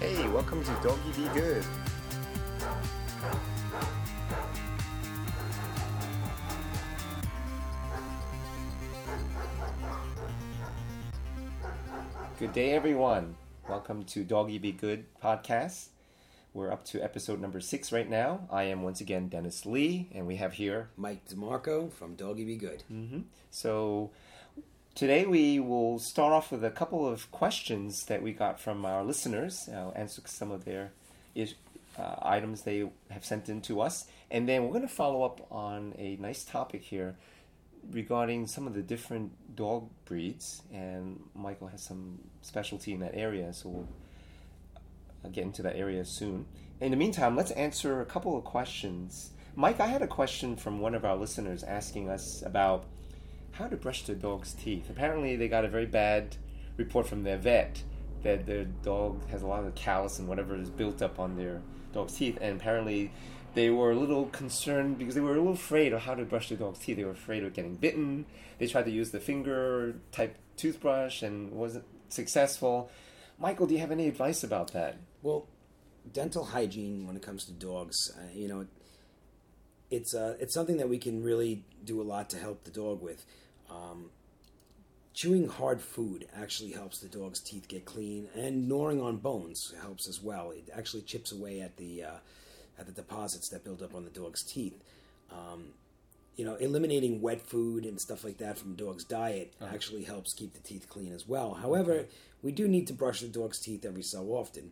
Hey, welcome to Doggy Be Good. Good day, everyone. Welcome to Doggy Be Good podcast. We're up to episode number six right now. I am once again Dennis Lee, and we have here. Mike DeMarco from Doggy Be Good. Mm-hmm. So today we will start off with a couple of questions that we got from our listeners. I'll answer some of their uh, items they have sent in to us, and then we're going to follow up on a nice topic here regarding some of the different dog breeds. And Michael has some specialty in that area, so we'll I'll get into that area soon. In the meantime, let's answer a couple of questions. Mike, I had a question from one of our listeners asking us about how to brush their dog's teeth. Apparently, they got a very bad report from their vet that their dog has a lot of callus and whatever is built up on their dog's teeth, and apparently they were a little concerned because they were a little afraid of how to brush their dog's teeth. They were afraid of getting bitten. They tried to use the finger type toothbrush and wasn't successful. Michael, do you have any advice about that? Well, dental hygiene when it comes to dogs, uh, you know, it's uh, it's something that we can really do a lot to help the dog with. Um, chewing hard food actually helps the dog's teeth get clean, and gnawing on bones helps as well. It actually chips away at the uh, at the deposits that build up on the dog's teeth. Um, you know, eliminating wet food and stuff like that from the dog's diet actually helps keep the teeth clean as well. However, we do need to brush the dog's teeth every so often.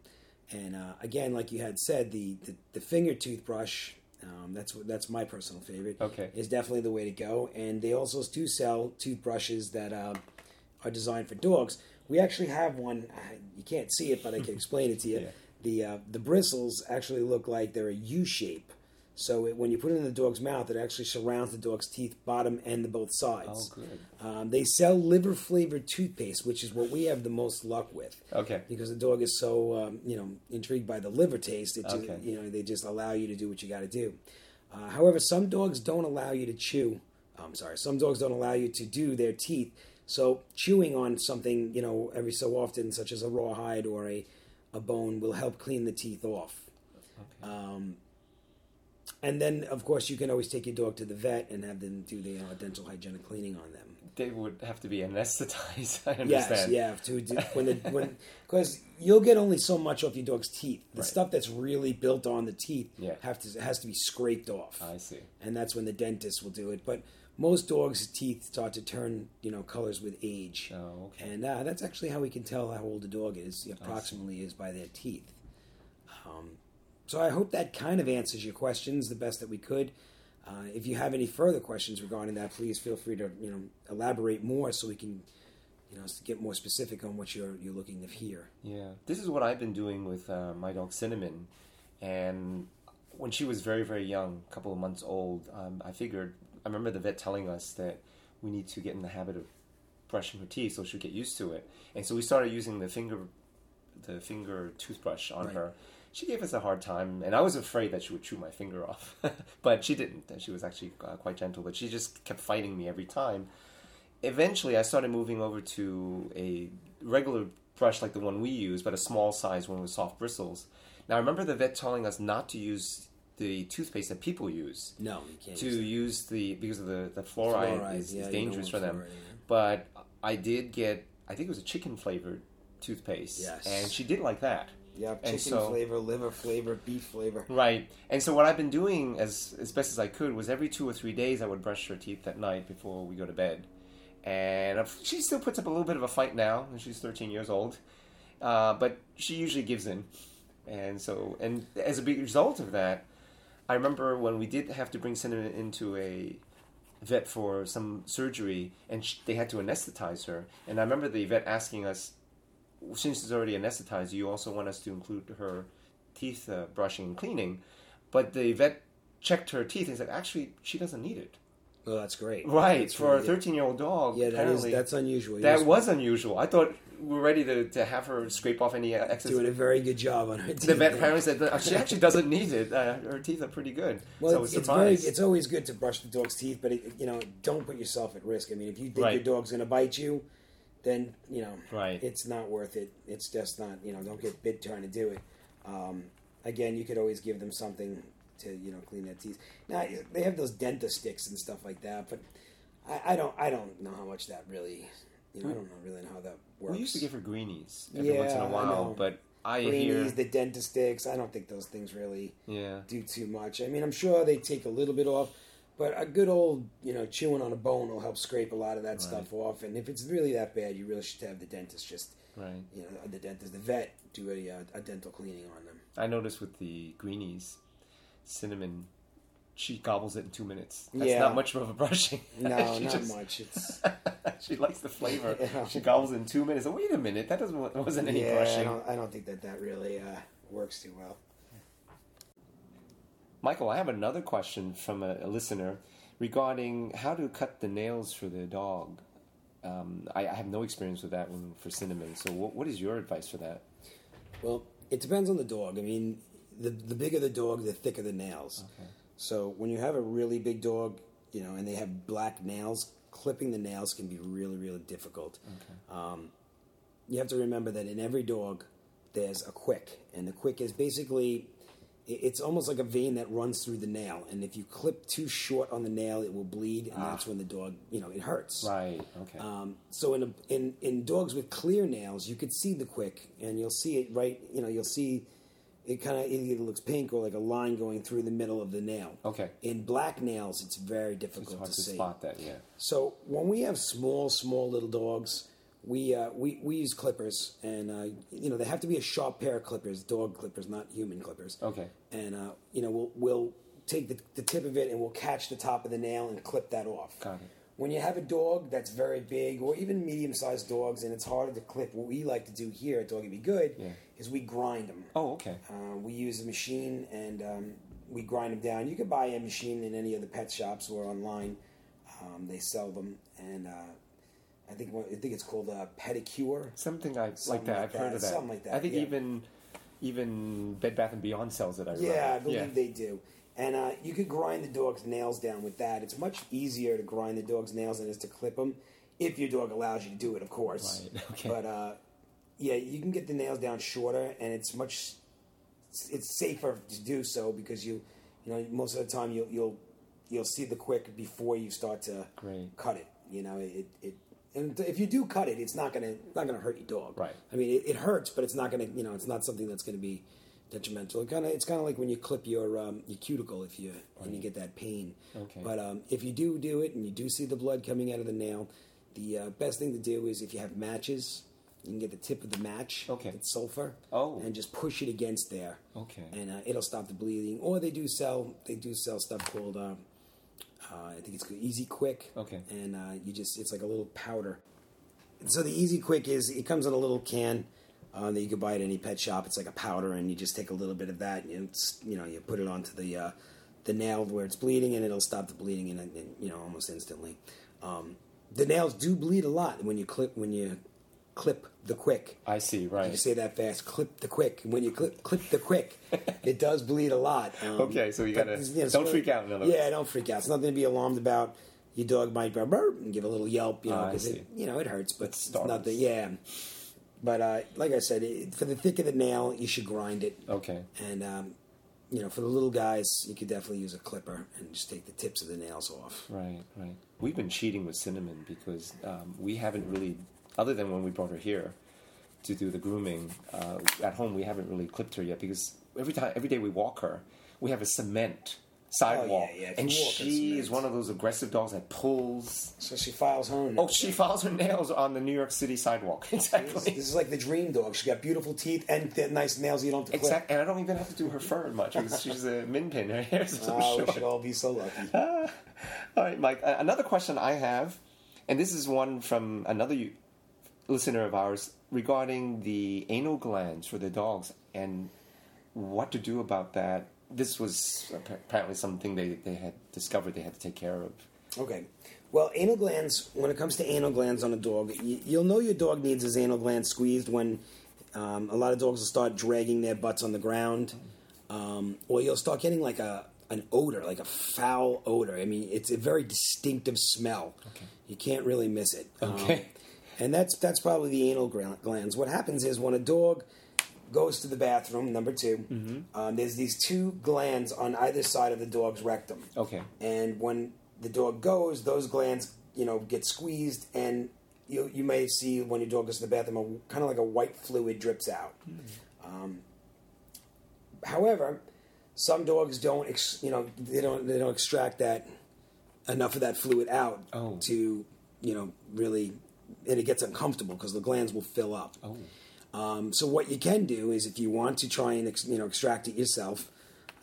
And uh, again, like you had said, the the, the finger toothbrush. Um, that's what that's my personal favorite. Okay. is definitely the way to go. And they also do sell toothbrushes that uh, are designed for dogs. We actually have one. You can't see it, but I can explain it to you. Yeah. The uh, the bristles actually look like they're a U shape. So it, when you put it in the dog's mouth, it actually surrounds the dog's teeth, bottom and the both sides. Oh, good. Um, they sell liver flavored toothpaste, which is what we have the most luck with. Okay. Because the dog is so um, you know intrigued by the liver taste, it just, Okay. you know they just allow you to do what you got to do. Uh, however, some dogs don't allow you to chew. I'm sorry, some dogs don't allow you to do their teeth. So chewing on something you know every so often, such as a rawhide or a a bone, will help clean the teeth off. Um, and then, of course, you can always take your dog to the vet and have them do the uh, dental hygienic cleaning on them. They would have to be anesthetized. I understand. Yes, yeah. To do, when the when because you'll get only so much off your dog's teeth. The Right. stuff that's really built on the teeth Yeah. have to has to be scraped off, I see. and that's when the dentist will do it. But most dogs' teeth start to turn you know colors with age, Oh, okay. and uh, that's actually how we can tell how old a dog is. Approximately is by their teeth. Um, so I hope that kind of answers your questions the best that we could. Uh, if you have any further questions regarding that, please feel free to you know elaborate more so we can you know get more specific on what you're you're looking to hear. Yeah, this is what I've been doing with uh, my dog Cinnamon, and when she was very very young, a couple of months old, um, I figured I remember the vet telling us that we need to get in the habit of brushing her teeth so she'll get used to it, and so we started using the finger the finger toothbrush on Right. her. She gave us a hard time, and I was afraid that she would chew my finger off, but she didn't. She was actually uh, quite gentle, but she just kept fighting me every time eventually I started moving over to a regular brush like the one we use, but a small size one with soft bristles. Now I remember the vet telling us not to use the toothpaste that people use. No, you can't. To use use the because of the, the fluoride, Fluoride, is, yeah, is dangerous for them. fluoride, yeah. But I did get I think it was a chicken flavored toothpaste. Yes. And she did like that. Yeah, chicken so- flavor, liver flavor, beef flavor. Right. And so what I've been doing as as best as I could was every two or three days I would brush her teeth at night before we go to bed. And she still puts up a little bit of a fight now, and she's 13 years old. Uh, but she usually gives in. And so, and as a big result of that, I remember when we did have to bring Cinnamon into a vet for some surgery, and sh- they had to anesthetize her. And I remember the vet asking us, since it's already anesthetized, you also want us to include her teeth uh, brushing and cleaning. But the vet checked her teeth and said, actually, she doesn't need it. Well, that's great. Right, That's for a really good. 13 year old dog. Yeah, that is that's unusual. that You're was unusual. I thought we were ready to, to have her scrape off any excess. doing a very good job on her teeth. The vet apparently said that she actually doesn't need it. Uh, her teeth are pretty good. Well, so it's, was it's very. It's always good to brush the dog's teeth, but it, you know, don't put yourself at risk. I mean, if you think Right. your dog's going to bite you, then you know, Right. it's not worth it. It's just not you know, don't get bit trying to do it. Um, again, you could always give them something to you know clean their teeth. Now they have those dentist sticks and stuff like that, but I, I don't I don't know how much that really. You know, I don't know really know how that works. We used to give her greenies every Yeah, once in a while, know. but I Greenies, hear the dentist sticks. I don't think those things really yeah. do too much. I mean, I'm sure they take a little bit off, but a good old, you know, chewing on a bone will help scrape a lot of that stuff off. And if it's really that bad, you really should have the dentist just, Right. you know, the dentist, the vet, do a, uh, a dental cleaning on them. I noticed with the greenies, cinnamon, she gobbles it in two minutes. That's Yeah. not much of a brushing. No, not just- much. It's she likes the flavor. Yeah. She gobbles it in two minutes. Oh, wait a minute, that doesn't wasn't any yeah, I brushing. don't, I don't think that that really uh, works too well. Michael, I have another question from a, a listener regarding how to cut the nails for the dog. Um, I, I have no experience with that one for cinnamon. So, what, what is your advice for that? Well, it depends on the dog. I mean, the the bigger the dog, the thicker the nails. Okay. So when you have a really big dog, you know, and they have black nails, clipping the nails can be really, really difficult. Um, you have to remember that in every dog, there's a quick, and the quick is basically it's almost like a vein that runs through the nail, and if you clip too short on the nail, it will bleed, and that's when the dog, you know, it hurts. Right. Okay. Um, so in, a, in in dogs with clear nails, you could see the quick, and you'll see it right. You know, you'll see it kind of either looks pink or like a line going through the middle of the nail. Okay. In black nails, it's very it's difficult hard to to see. spot that. Yeah. So when we have small, small little dogs, we uh, we we use clippers, and uh, you know they have to be a sharp pair of clippers, dog clippers, not human clippers. Okay. And uh, you know we'll we'll take the, the tip of it and we'll catch the top of the nail and clip that off. Got it. When you have a dog that's very big, or even medium-sized dogs, and it's harder to clip, what we like to do here at Doggy Be Good Yeah. is we grind them. Oh, okay. Uh, we use a machine and um, we grind them down. You can buy a machine in any of the pet shops or online. Um, they sell them, and uh, I think I think it's called a pedicure. Something I, like that. like I've heard of that. something like that, I think yeah. even even Bed Bath and Beyond sells it. I. Yeah, I believe they do. And uh, you could grind the dog's nails down with that. It's much easier to grind the dog's nails than it is to clip them, if your dog allows you to do it, of course. Right, okay. But uh, yeah, you can get the nails down shorter, and it's much it's safer to do so because you you know most of the time you'll you'll you'll see the quick before you start to Great. cut it. You know it it. And if you do cut it, it's not gonna not gonna hurt your dog. Right. I mean, it, it hurts, but it's not gonna you know it's not something that's gonna be detrimental. It kind of it's kind of like when you clip your um, your cuticle if you and you get that pain. Okay. But um, if you do do it and you do see the blood coming out of the nail, the uh, best thing to do is if you have matches, you can get the tip of the match. Okay. It's sulfur. Oh. And just push it against there. Okay. And uh, it'll stop the bleeding. Or they do sell they do sell stuff called uh, uh, I think it's Easy Quick. Okay. And uh, you just it's like a little powder. So the Easy Quick is it comes in a little can uh, that you can buy at any pet shop. It's like a powder, and you just take a little bit of that, and you know you put it onto the uh, the nail where it's bleeding, and it'll stop the bleeding, in, in you know almost instantly. Um, the nails do bleed a lot when you clip when you clip the quick. I see. Right. You say that fast. Clip the quick. And When you clip clip the quick, it does bleed a lot. Um, Okay, so you gotta- it's don't freak out, yeah, don't freak out. It's nothing to be alarmed about. Your dog might go burp and give a little yelp, you know, Ah, because see. it you know it hurts, but It it's nothing. Yeah, but uh, like I said, it, for the thick of the nail, you should grind it, Okay. and um, you know, for the little guys, you could definitely use a clipper and just take the tips of the nails off. Right, right. We've been cheating with Cinnamon because um, we haven't really, other than when we brought her here to do the grooming uh, at home, we haven't really clipped her yet because every time, every day we walk her, we have a cement sidewalk, yeah, if and you walk in she is one of those aggressive dogs that pulls. So she files home. Oh, she files her nails on the New York City sidewalk. This, Exactly. this is like the dream dog. She got beautiful teeth and th- nice nails you don't have. Exactly, and I don't even have to do her fur much because she's a min pin. Her hair's so Oh, short. we should all be so lucky. All right, Mike. Uh, another question I have, and this is one from another listener of ours regarding the anal glands for the dogs and what to do about that. This was apparently something they, they had discovered they had to take care of. Okay. Well, anal glands, when it comes to anal glands on a dog, you, you'll know your dog needs his anal glands squeezed when um, a lot of dogs will start dragging their butts on the ground, um, or you'll start getting like a an odor, like a foul odor. I mean, it's a very distinctive smell. Okay. You can't really miss it. Um, Okay. And that's that's probably the anal glands. What happens is when a dog goes to the bathroom, number 2 Mm-hmm. um, there's these two glands on either side of the dog's rectum, Okay. and when the dog goes, those glands, you know, get squeezed, and you you may see when your dog goes to the bathroom, a, kind of like a white fluid drips out. Um, however, some dogs don't, ex, you know, they don't they don't extract that enough of that fluid out Oh. to, you know, really, and it gets uncomfortable because the glands will fill up. Oh. Um, so what you can do is, if you want to try and ex, you know extract it yourself,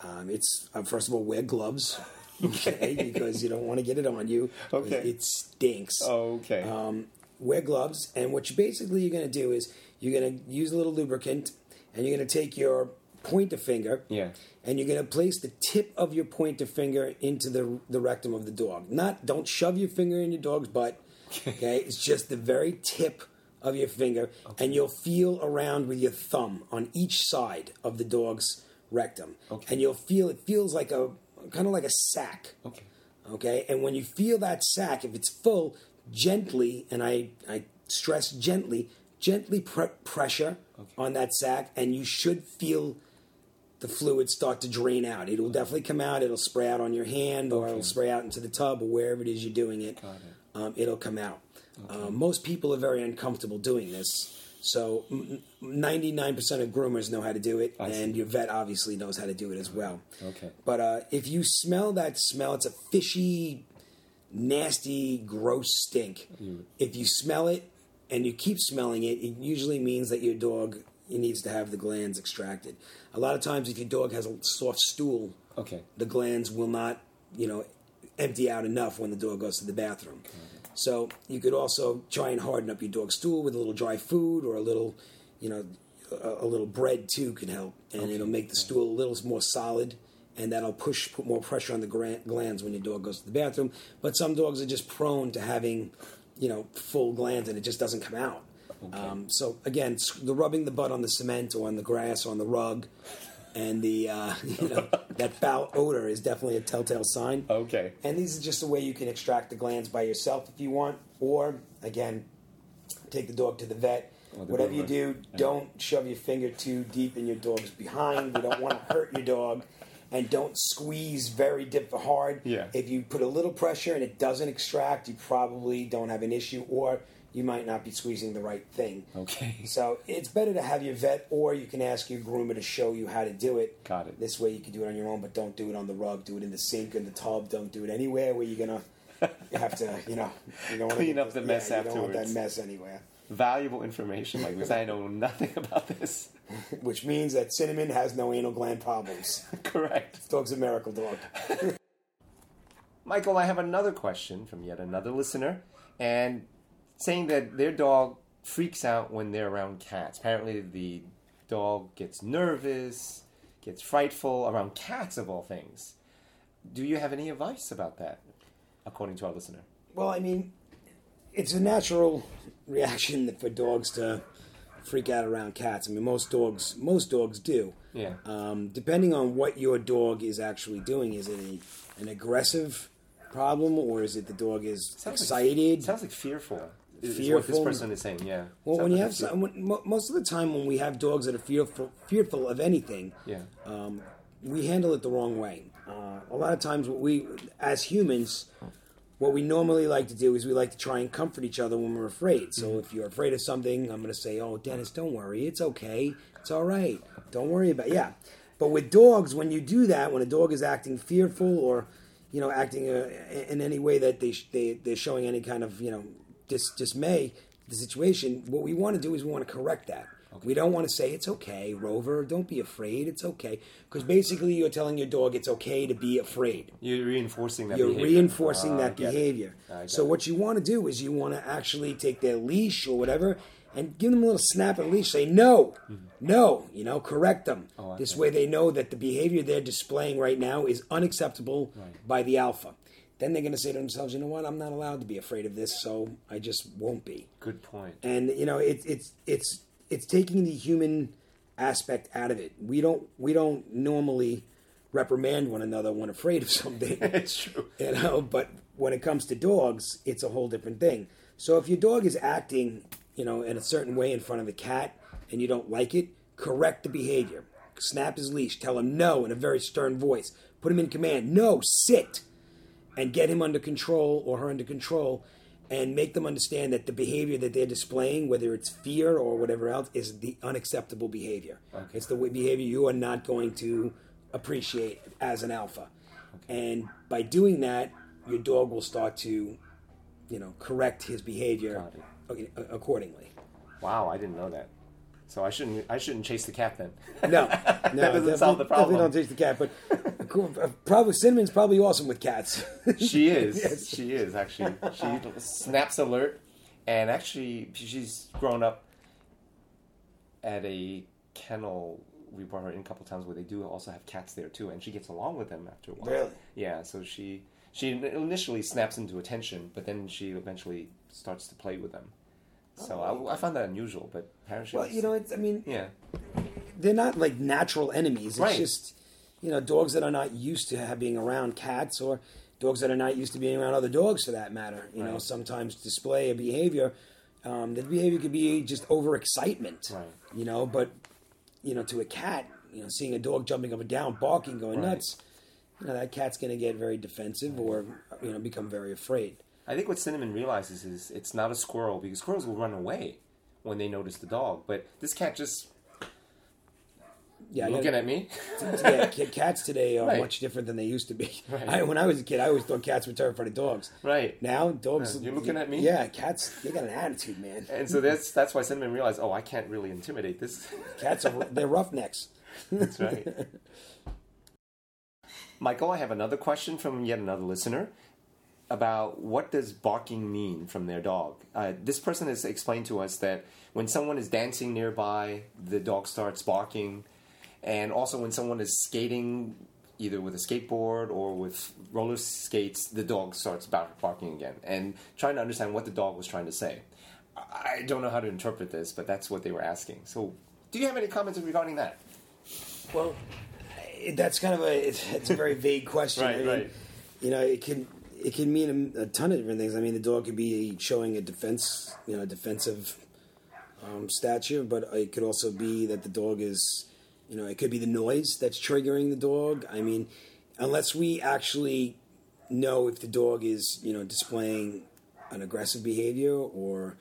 um, it's uh, first of all wear gloves, okay, because you don't want to get it on you. Okay. it stinks. Okay. Um, wear gloves, and what you basically you're going to do is you're going to use a little lubricant, and you're going to take your pointer finger, yeah. and you're going to place the tip of your pointer finger into the the rectum of the dog. Not don't shove your finger in your dog's butt. Okay, it's just the very tip of your finger, and you'll feel around with your thumb on each side of the dog's rectum, Okay. and you'll feel it feels like a kind of like a sack. Okay. Okay, and when you feel that sack, if it's full, gently, and I, I stress gently, gently pre- pressure on that sack, and you should feel the fluid start to drain out. It'll definitely come out. It'll spray out on your hand, or it'll spray out into the tub, or wherever it is you're doing it. Got it. Um, it'll come out. Uh, most people are very uncomfortable doing this. So, ninety nine percent of groomers know how to do it, I see. and your vet obviously knows how to do it as well. Okay. But uh, if you smell that smell, it's a fishy, nasty, gross stink. If you smell it and you keep smelling it, it usually means that your dog needs to have the glands extracted. A lot of times, if your dog has a soft stool, Okay. the glands will not, you know, empty out enough when the dog goes to the bathroom. So you could also try and harden up your dog's stool with a little dry food or a little, you know, a, a little bread too can help, and it'll make the stool a little more solid, and that'll push put more pressure on the glands when your dog goes to the bathroom. But some dogs are just prone to having, you know, full glands, and it just doesn't come out. Um, so again, the rubbing the butt on the cement or on the grass or on the rug, and the uh, you know that foul odor is definitely a telltale sign. Okay. And these are just a way you can extract the glands by yourself if you want, or again, take the dog to the vet. Whatever you do, don't shove your finger too deep in your dog's behind. You don't want to hurt your dog, and don't squeeze very dip hard. Yeah. If you put a little pressure and it doesn't extract, you probably don't have an issue, or you might not be squeezing the right thing. Okay. So it's better to have your vet, or you can ask your groomer to show you how to do it. Got it. This way you can do it on your own, but don't do it on the rug. Do it in the sink, in the tub. Don't do it anywhere where you're gonna you have to, you know, you don't Clean up the mess yeah, You don't want that mess anywhere. Valuable information like this. I know nothing about this. Which means that cinnamon has no anal gland problems. Correct. Dog's a miracle dog. Michael, I have another question from yet another listener, and saying that their dog freaks out when they're around cats. Apparently, the dog gets nervous, gets frightful around cats, of all things. Do you have any advice about that, according to our listener? Well, I mean, it's a natural reaction for dogs to freak out around cats. I mean, most dogs, most dogs do. Yeah. Um, depending on what your dog is actually doing, is it a, an aggressive problem or is it the dog is Sounds like- excited? Sounds like fearful. Is what this person is saying. Yeah. well, when you have some, when, most of the time when we have dogs that are fearful, fearful of anything, yeah. um, we handle it the wrong way. Uh, a lot of times, what we, as humans, what we normally like to do is we like to try and comfort each other when we're afraid. So if you're afraid of something, I'm going to say, "Oh, Dennis, don't worry, it's okay, it's all right, don't worry about." It. Yeah, but with dogs, when you do that, when a dog is acting fearful or you know acting uh, in any way that they sh- they they're showing any kind of you know dis- dismay the situation, what we want to do is we want to correct that. We don't want to say it's okay, Rover. Don't be afraid. It's okay, because basically you're telling your dog it's okay to be afraid. You're reinforcing that. You're behavior. reinforcing I that behavior. So it. what you want to do is you want to actually take their leash or whatever and give them a little snap of the leash. Say no, no. You know, correct them. Mm-hmm. Oh, this way they know that the behavior they're displaying right now is unacceptable Right. by the alpha. Then they're going to say to themselves, you know what? I'm not allowed to be afraid of this, so I just won't be Good point. and you know it's it's it's it's taking the human aspect out of it we don't we don't normally reprimand one another when afraid of something it's true. you know but when it comes to dogs it's a whole different thing So if your dog is acting, you know, in a certain way in front of the cat and you don't like it, correct the behavior. Snap his leash. Tell him no in a very stern voice. Put him in command. No, sit. And get him under control or her under control and make them understand that the behavior that they're displaying, whether it's fear or whatever else, is the unacceptable behavior. Okay. It's the behavior you are not going to appreciate as an alpha. Okay. And by doing that, your dog will start to, you know, correct his behavior Got okay, a- accordingly. Wow, I didn't know that. So I shouldn't I shouldn't chase the cat then. No, no, doesn't definitely- solve the problem. Definitely don't chase the cat, but cool, uh, probably cinnamon's probably awesome with cats. She is. Yes. She is actually. She snaps alert, and actually she's grown up at a kennel. We brought her in a couple times where they do also have cats there too, and she gets along with them after a while. Really? Yeah. So she she initially snaps into attention, but then she eventually starts to play with them. So I, I found that unusual, but apparently, well, you know, it's, I mean, yeah, they're not like natural enemies. It's Right. just, you know, dogs that are not used to have, being around cats or dogs that are not used to being around other dogs for that matter. You know, sometimes display a behavior. Um, the behavior could be just overexcitement. Right. You know, but you know, to a cat, you know, seeing a dog jumping up and down, barking, going Right. nuts, you know, that cat's going to get very defensive or you know become very afraid. I think what Cinnamon realizes is it's not a squirrel because squirrels will run away when they notice the dog, but this cat just Yeah, looking gotta- at me. yeah, cats today are Right. much different than they used to be. Right. I, when I was a kid, I always thought cats were terrified of dogs. right. Now dogs, Yeah, you're looking at me? Yeah, cats, they got an attitude, man. And so that's that's why Cinnamon realized, oh, I can't really intimidate this. Cats are they're roughnecks. That's right. Michael, I have another question from yet another listener about what does barking mean from their dog. Uh, this person has explained to us that when someone is dancing nearby, the dog starts barking, and also when someone is skating, either with a skateboard or with roller skates, the dog starts barking again. And trying to understand what the dog was trying to say. I don't know how to interpret this, but that's what they were asking. So, do you have any comments regarding that? Well, that's kind of a it's, it's a very vague question. Right, I mean, right. You know, it can it can mean a, a ton of different things. I mean, the dog could be showing a defense, you know, defensive um, stature, but it could also be that the dog is, you know, it could be the noise that's triggering the dog. I mean, unless we actually know if the dog is, you know, displaying an aggressive behavior or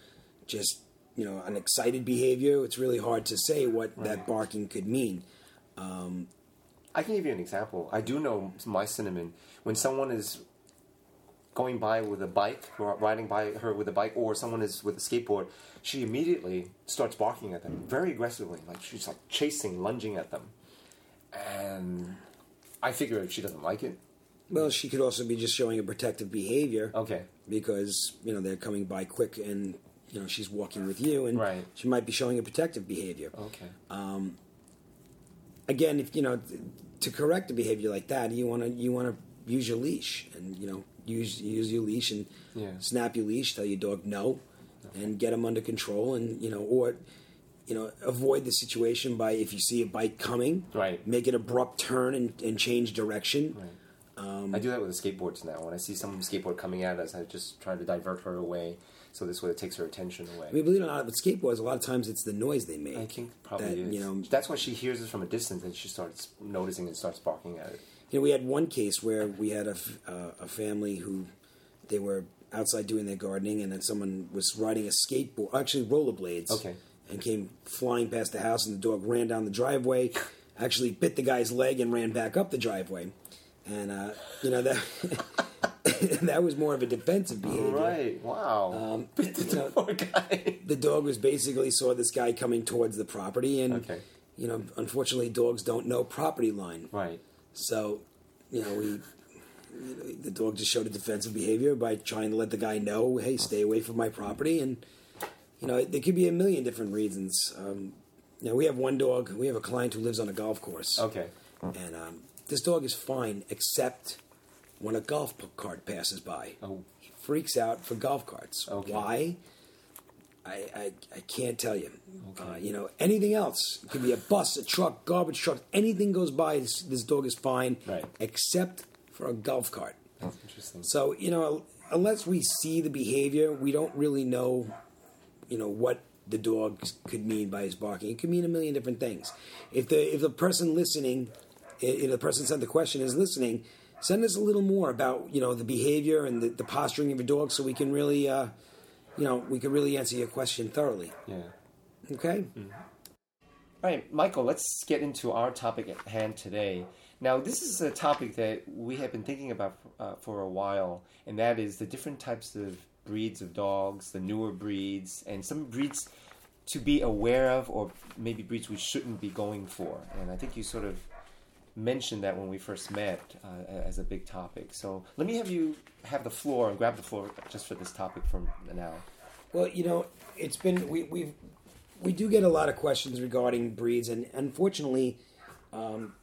just, you know, an excited behavior, it's really hard to say what that barking could mean. I can give you an example. I do know my cinnamon when someone is going by with a bike, or riding by her with a bike, or someone is with a skateboard, she immediately starts barking at them very aggressively, like she's like chasing, lunging at them, and I figure if she doesn't like it. Well, she could also be just showing a protective behavior Okay, because you know they're coming by quick and you know she's walking with you, and Right. she might be showing a protective behavior. okay, um, Again, if you know to correct a behavior like that, you want to you want to use your leash and you know use use your leash and Yeah. snap your leash, tell your dog no, and get him under control, and you know or. You know, avoid the situation by if you see a bike coming, Right. Make an abrupt turn and, and change direction. right. Um, I do that with the skateboards now. When I see some skateboard coming at us, I just try to divert her away, so this way it takes her attention away. I mean, believe it or not, with skateboards, a lot of times it's the noise they make. I think probably that, is. you know- That's why she hears us from a distance and she starts noticing and starts barking at it. You know, we had one case where we had a, uh, a family who they were outside doing their gardening, and then someone was riding a skateboard, actually rollerblades, Okay. and came flying past the house, and the dog ran down the driveway, actually bit the guy's leg, and ran back up the driveway, and uh, you know that that was more of a defensive behavior. Right. Wow. Um, the you know, poor guy. the dog was basically saw this guy coming towards the property, and Okay. you know, unfortunately, dogs don't know property line. Right. So, you know, we the dog just showed a defensive behavior by trying to let the guy know, hey, stay away from my property, and you know, there could be a million different reasons. Um, you know, we have one dog. We have a client who lives on a golf course, Okay. and um, this dog is fine except when a golf cart passes by. Oh. He freaks out for golf carts. Okay. Why? I, I, I can't tell you. Uh, you know, anything else. It could be a bus, a truck, garbage truck. Anything goes by, this, this dog is fine, Right. except for a golf cart. That's interesting. So, you know, unless we see the behavior, we don't really know, you know, what the dog could mean by his barking. It could mean a million different things. If the if the person listening, if the person sent the question is listening, send us a little more about you know the behavior and the, the posturing of your dog, so we can really, uh, you know, we can really answer your question thoroughly. Yeah. Okay. All right, Michael, let's get into our topic at hand today. Now, this is a topic that we have been thinking about uh, for a while, and that is the different types of breeds of dogs, the newer breeds, and some breeds to be aware of, or maybe breeds we shouldn't be going for. And I think you sort of mentioned that when we first met uh, as a big topic. So let me have you have the floor and grab the floor just for this topic from now. Well, you know, it's been we we've we do get a lot of questions regarding breeds, and unfortunately, um,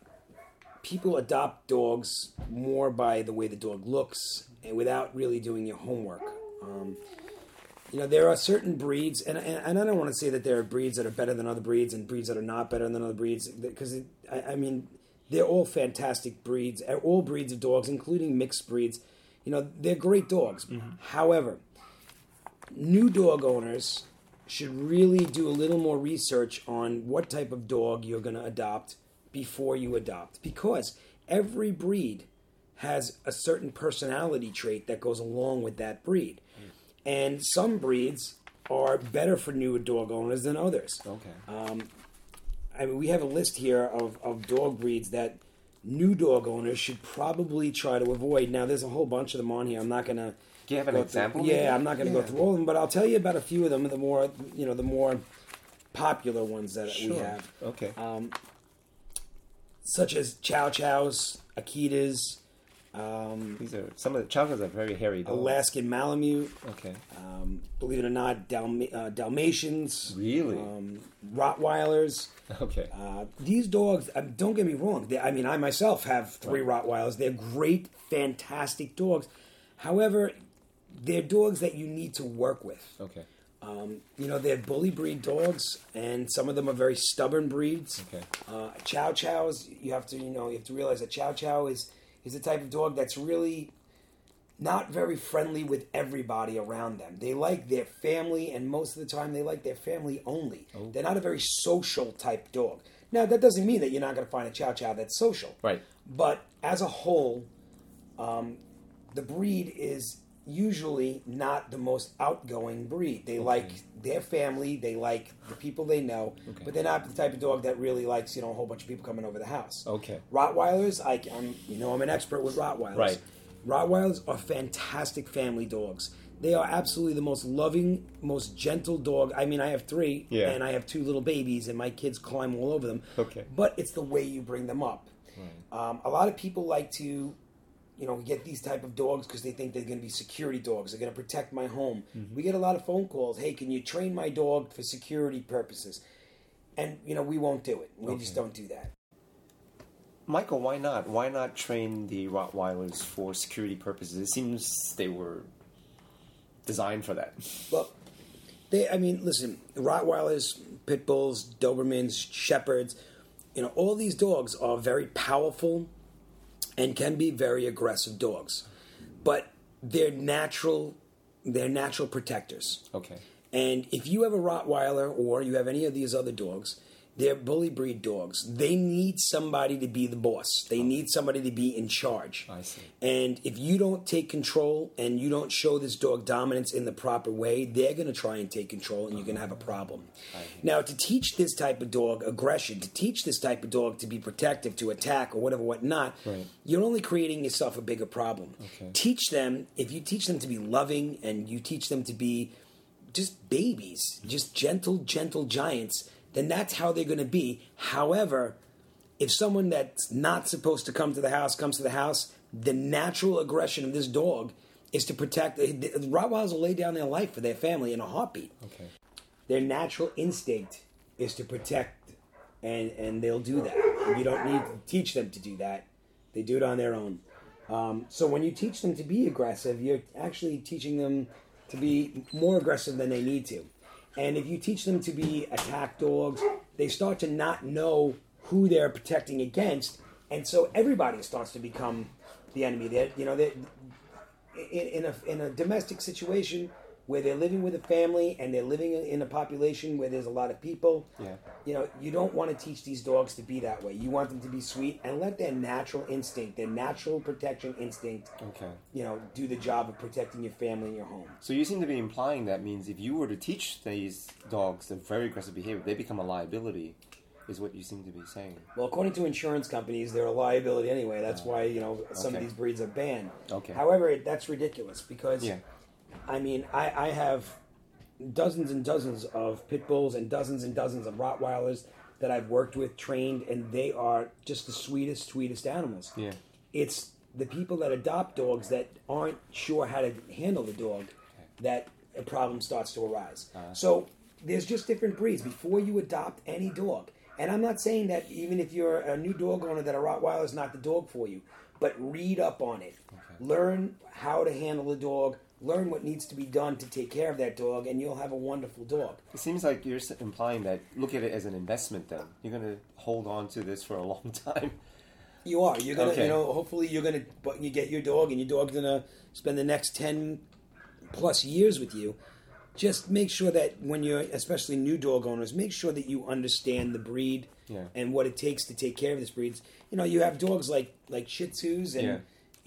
people adopt dogs more by the way the dog looks and without really doing your homework. Um, you know, there are certain breeds, and, and, and I don't want to say that there are breeds that are better than other breeds and breeds that are not better than other breeds, because I, I mean, they're all fantastic breeds, all breeds of dogs, including mixed breeds. You know, they're great dogs. However, new dog owners should really do a little more research on what type of dog you're going to adopt before you adopt because every breed has a certain personality trait that goes along with that breed. And some breeds are better for new dog owners than others. Okay. Um, I mean, we have a list here of, of dog breeds that new dog owners should probably try to avoid. Now, there's a whole bunch of them on here. I'm not going to Do you have an go example? Through, yeah, maybe? I'm not going to Yeah. go through all of them, but I'll tell you about a few of them. The more you know, the more popular ones that we Sure. have, Okay. um, such as Chow Chows, Akitas, um, These are some of the chocolates are very hairy dogs. Alaskan Malamute. Okay. Um, believe it or not, Dalma- uh, Dalmatians, Really? um, Rottweilers. Okay. Uh, these dogs, um, don't get me wrong. They, I mean, I myself have three Rottweilers. They're great, fantastic dogs. However, they're dogs that you need to work with. Okay. Um, you know, they're bully breed dogs, and some of them are very stubborn breeds. Okay. Uh, chow chows, you have to, you know, you have to realize that chow chow is is the type of dog that's really not very friendly with everybody around them. They like their family, and most of the time, they like their family only. Oh. They're not a very social type dog. Now, that doesn't mean that you're not going to find a chow chow that's social. Right. But as a whole, um, the breed is usually not the most outgoing breed. They like their family, they like the people they know, Okay. but they're not the type of dog that really likes you know a whole bunch of people coming over the house. Okay. Rottweilers, I, I'm you know I'm an expert with Rottweilers. Right. Rottweilers are fantastic family dogs. They are absolutely the most loving, most gentle dog. I mean, I have three, Yeah. and I have two little babies, and my kids climb all over them. Okay. But it's the way you bring them up. Um, a lot of people like to, you know, we get these type of dogs because they think they're going to be security dogs. They're going to protect my home. Mm-hmm. We get a lot of phone calls. Hey, can you train my dog for security purposes? And you know, we won't do it. We just don't do that. Michael, why not? Why not train the Rottweilers for security purposes? It seems they were designed for that. Well, they. I mean, listen, Rottweilers, pit bulls, Dobermans, Shepherds. You know, all these dogs are very powerful and can be very aggressive dogs, but they're natural. They're natural protectors. Okay. And if you have a Rottweiler or you have any of these other dogs, they're bully breed dogs. They need somebody to be the boss. They need somebody to be in charge. I see. And if you don't take control and you don't show this dog dominance in the proper way, they're going to try and take control and you're going to have a problem. Now, to teach this type of dog aggression, to teach this type of dog to be protective, to attack, or whatever, whatnot, Right. you're only creating yourself a bigger problem. Okay. Teach them, if you teach them to be loving and you teach them to be just babies, just gentle, gentle giants, then that's how they're going to be. However, if someone that's not supposed to come to the house comes to the house, the natural aggression of this dog is to protect. The Rottweilers will lay down their life for their family in a heartbeat. Okay. Their natural instinct is to protect, and and they'll do that. You don't need to teach them to do that; they do it on their own. Um, so when you teach them to be aggressive, you're actually teaching them to be more aggressive than they need to. And if you teach them to be attack dogs, they start to not know who they're protecting against, and so everybody starts to become the enemy. That you know, in, in a in a domestic situation where they're living with a family and they're living in a population where there's a lot of people. Yeah. You know, you don't want to teach these dogs to be that way. You want them to be sweet and let their natural instinct, their natural protection instinct, Okay. you know, do the job of protecting your family and your home. So you seem to be implying that means if you were to teach these dogs a very aggressive behavior, they become a liability, is what you seem to be saying. Well, according to insurance companies, they're a liability anyway. That's oh. why you know some of these breeds are banned. Okay. However, that's ridiculous because, Yeah. I mean, I, I have dozens and dozens of pit bulls and dozens and dozens of Rottweilers that I've worked with, trained, and they are just the sweetest, sweetest animals. Yeah. It's the people that adopt dogs that aren't sure how to handle the dog that a problem starts to arise. Uh-huh. So there's just different breeds. Before you adopt any dog, and I'm not saying that even if you're a new dog owner that a Rottweiler is not the dog for you, but read up on it. Learn how to handle the dog. Learn what needs to be done to take care of that dog, and you'll have a wonderful dog. It seems like you're implying that look at it as an investment. Then you're going to hold on to this for a long time. You are. You're gonna. Okay. You know. Hopefully, you're gonna. But you get your dog, and your dog's gonna spend the next ten plus years with you. Just make sure that when you're, especially new dog owners, make sure that you understand the breed Yeah. and what it takes to take care of this breed. You know, you have dogs like like Shih Tzus and. Yeah.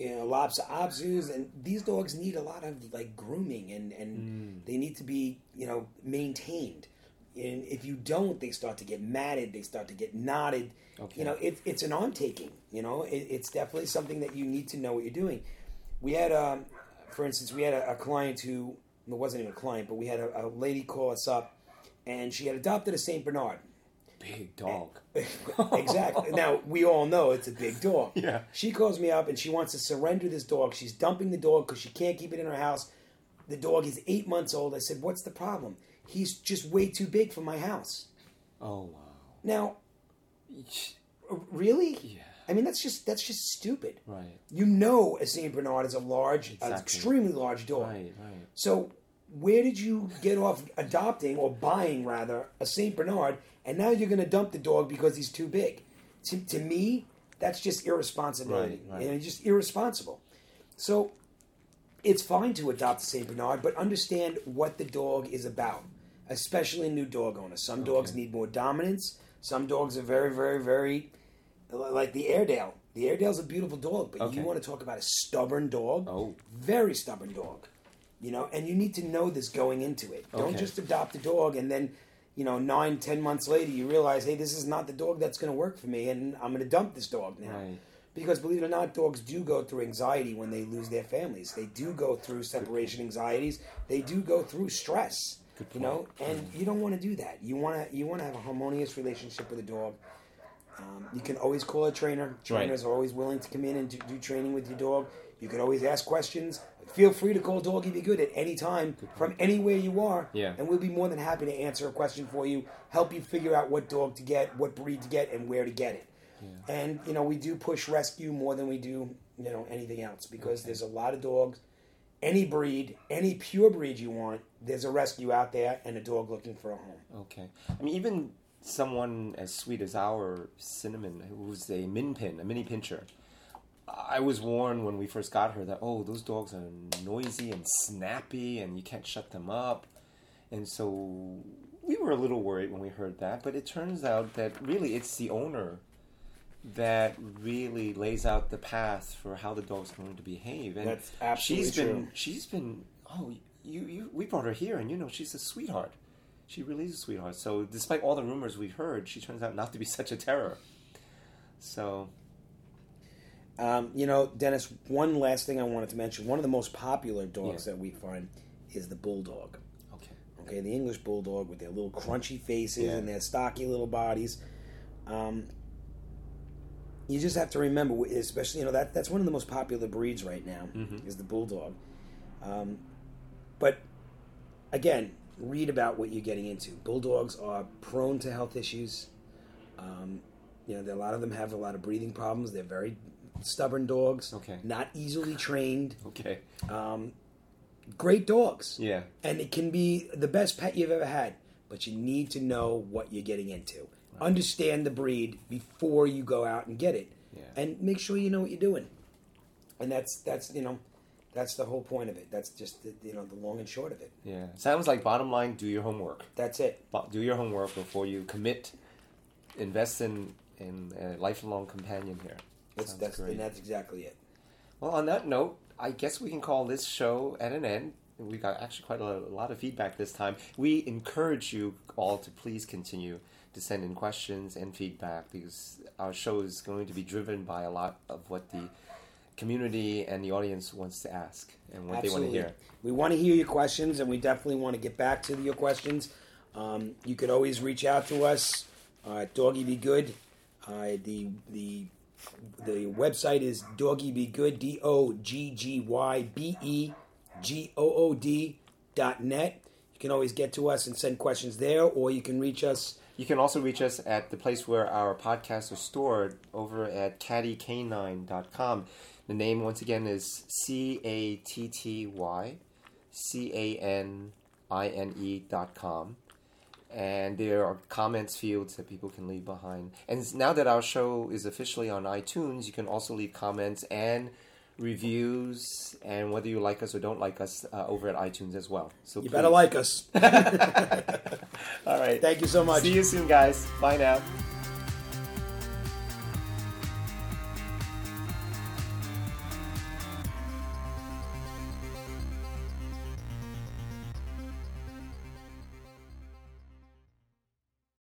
You know, Lhasa Apsos, and these dogs need a lot of like grooming, and and Mm. they need to be you know maintained. And if you don't, they start to get matted, they start to get knotted. Okay. You know, it, it's an on taking. You know, it, it's definitely something that you need to know what you're doing. We had, um, for instance, we had a, a client who it wasn't even a client, but we had a, a lady call us up, and she had adopted a Saint Bernard. Big dog. exactly. Now we all know it's a big dog. Yeah. She calls me up and she wants to surrender this dog. She's dumping the dog because she can't keep it in her house. The dog is eight months old. I said, "What's the problem?" He's just way too big for my house. Oh wow. Now, really? Yeah. I mean, that's just that's just stupid. Right. You know, a Saint Bernard is a large, Exactly. extremely large dog. Right. Right. So, where did you get off adopting or buying rather a Saint Bernard, and now you're going to dump the dog because he's too big? To, to me, that's just irresponsibility. Right, right. You know, just irresponsible. So, it's fine to adopt a Saint Bernard, but understand what the dog is about, especially new dog owners. Some dogs Okay. need more dominance. Some dogs are very, very, very like the Airedale. The Airedale's a beautiful dog, but Okay. you want to talk about a stubborn dog? Oh. very stubborn dog. You know, and you need to know this going into it. Okay. Don't just adopt a dog and then, you know, nine, ten months later you realize, hey, this is not the dog that's going to work for me, and I'm going to dump this dog now. Right. Because believe it or not, dogs do go through anxiety when they lose their families. They do go through separation anxieties. They do go through stress. You know, and you don't want to do that. You want to you want to have a harmonious relationship with a dog. Um, you can always call a trainer. Trainers are always willing to come in and do, do training with your dog. You can always ask questions. Feel free to call Doggy Be Good at any time from anywhere you are. Yeah. And we'll be more than happy to answer a question for you, help you figure out what dog to get, what breed to get, and where to get it. And, you know, we do push rescue more than we do, you know, anything else because there's a lot of dogs. Any breed, any pure breed you want, there's a rescue out there and a dog looking for a home. Okay. I mean, even someone as sweet as our cinnamon, who's a min pin, a mini pinscher. I was warned when we first got her that oh, those dogs are noisy and snappy, and you can't shut them up. And so we were a little worried when we heard that, but it turns out that really it's the owner that really lays out the path for how the dog's are going to behave. And That's absolutely she's been true. she's been oh you you we brought her here and you know she's a sweetheart. She really is a sweetheart. So despite all the rumors we heard, she turns out not to be such a terror. So Um, you know, Dennis, one last thing I wanted to mention. One of the most popular dogs Yeah. that we find is the bulldog. okay. Okay, the English bulldog with their little crunchy faces Yeah. and their stocky little bodies. Um, you just have to remember, especially you know that that's one of the most popular breeds right now Mm-hmm. is the bulldog. Um, but again, read about what you're getting into. Bulldogs are prone to health issues. Um, you know, a lot of them have a lot of breathing problems. They're very stubborn dogs. Okay. Not easily trained. Okay. Um, great dogs Yeah. and it can be the best pet you've ever had but you need to know what you're getting into understand the breed before you go out and get it Yeah. and make sure you know what you're doing and that's that's you know That's the whole point of it. That's just the, you know the long and short of it. Yeah. Sounds like bottom line: do your homework. That's it. Do your homework before you commit. Invest in in a lifelong companion here. That's Sounds that's great. and that's exactly it. Well, on that note, I guess we can call this show at an end. We got actually quite a, a lot of feedback this time. We encourage you all to please continue to send in questions and feedback because our show is going to be driven by a lot of what the community and the audience wants to ask and what they want to hear. We want to hear your questions, and we definitely want to get back to your questions. Um, you could always reach out to us uh, at Doggy Be Good. Uh, the the the website is Doggy Be Good D O G G Y B E G O O D dot net. You can always get to us and send questions there, or you can reach us. You can also reach us at the place where our podcasts are stored over at cattycanine.com. The name, once again, is C A T T Y C A N I N E dot com. And there are comments fields that people can leave behind. And now that our show is officially on iTunes, you can also leave comments and reviews and whether you like us or don't like us uh, over at iTunes as well. So You better like us. All right. Thank you so much. See you soon, guys. Bye now.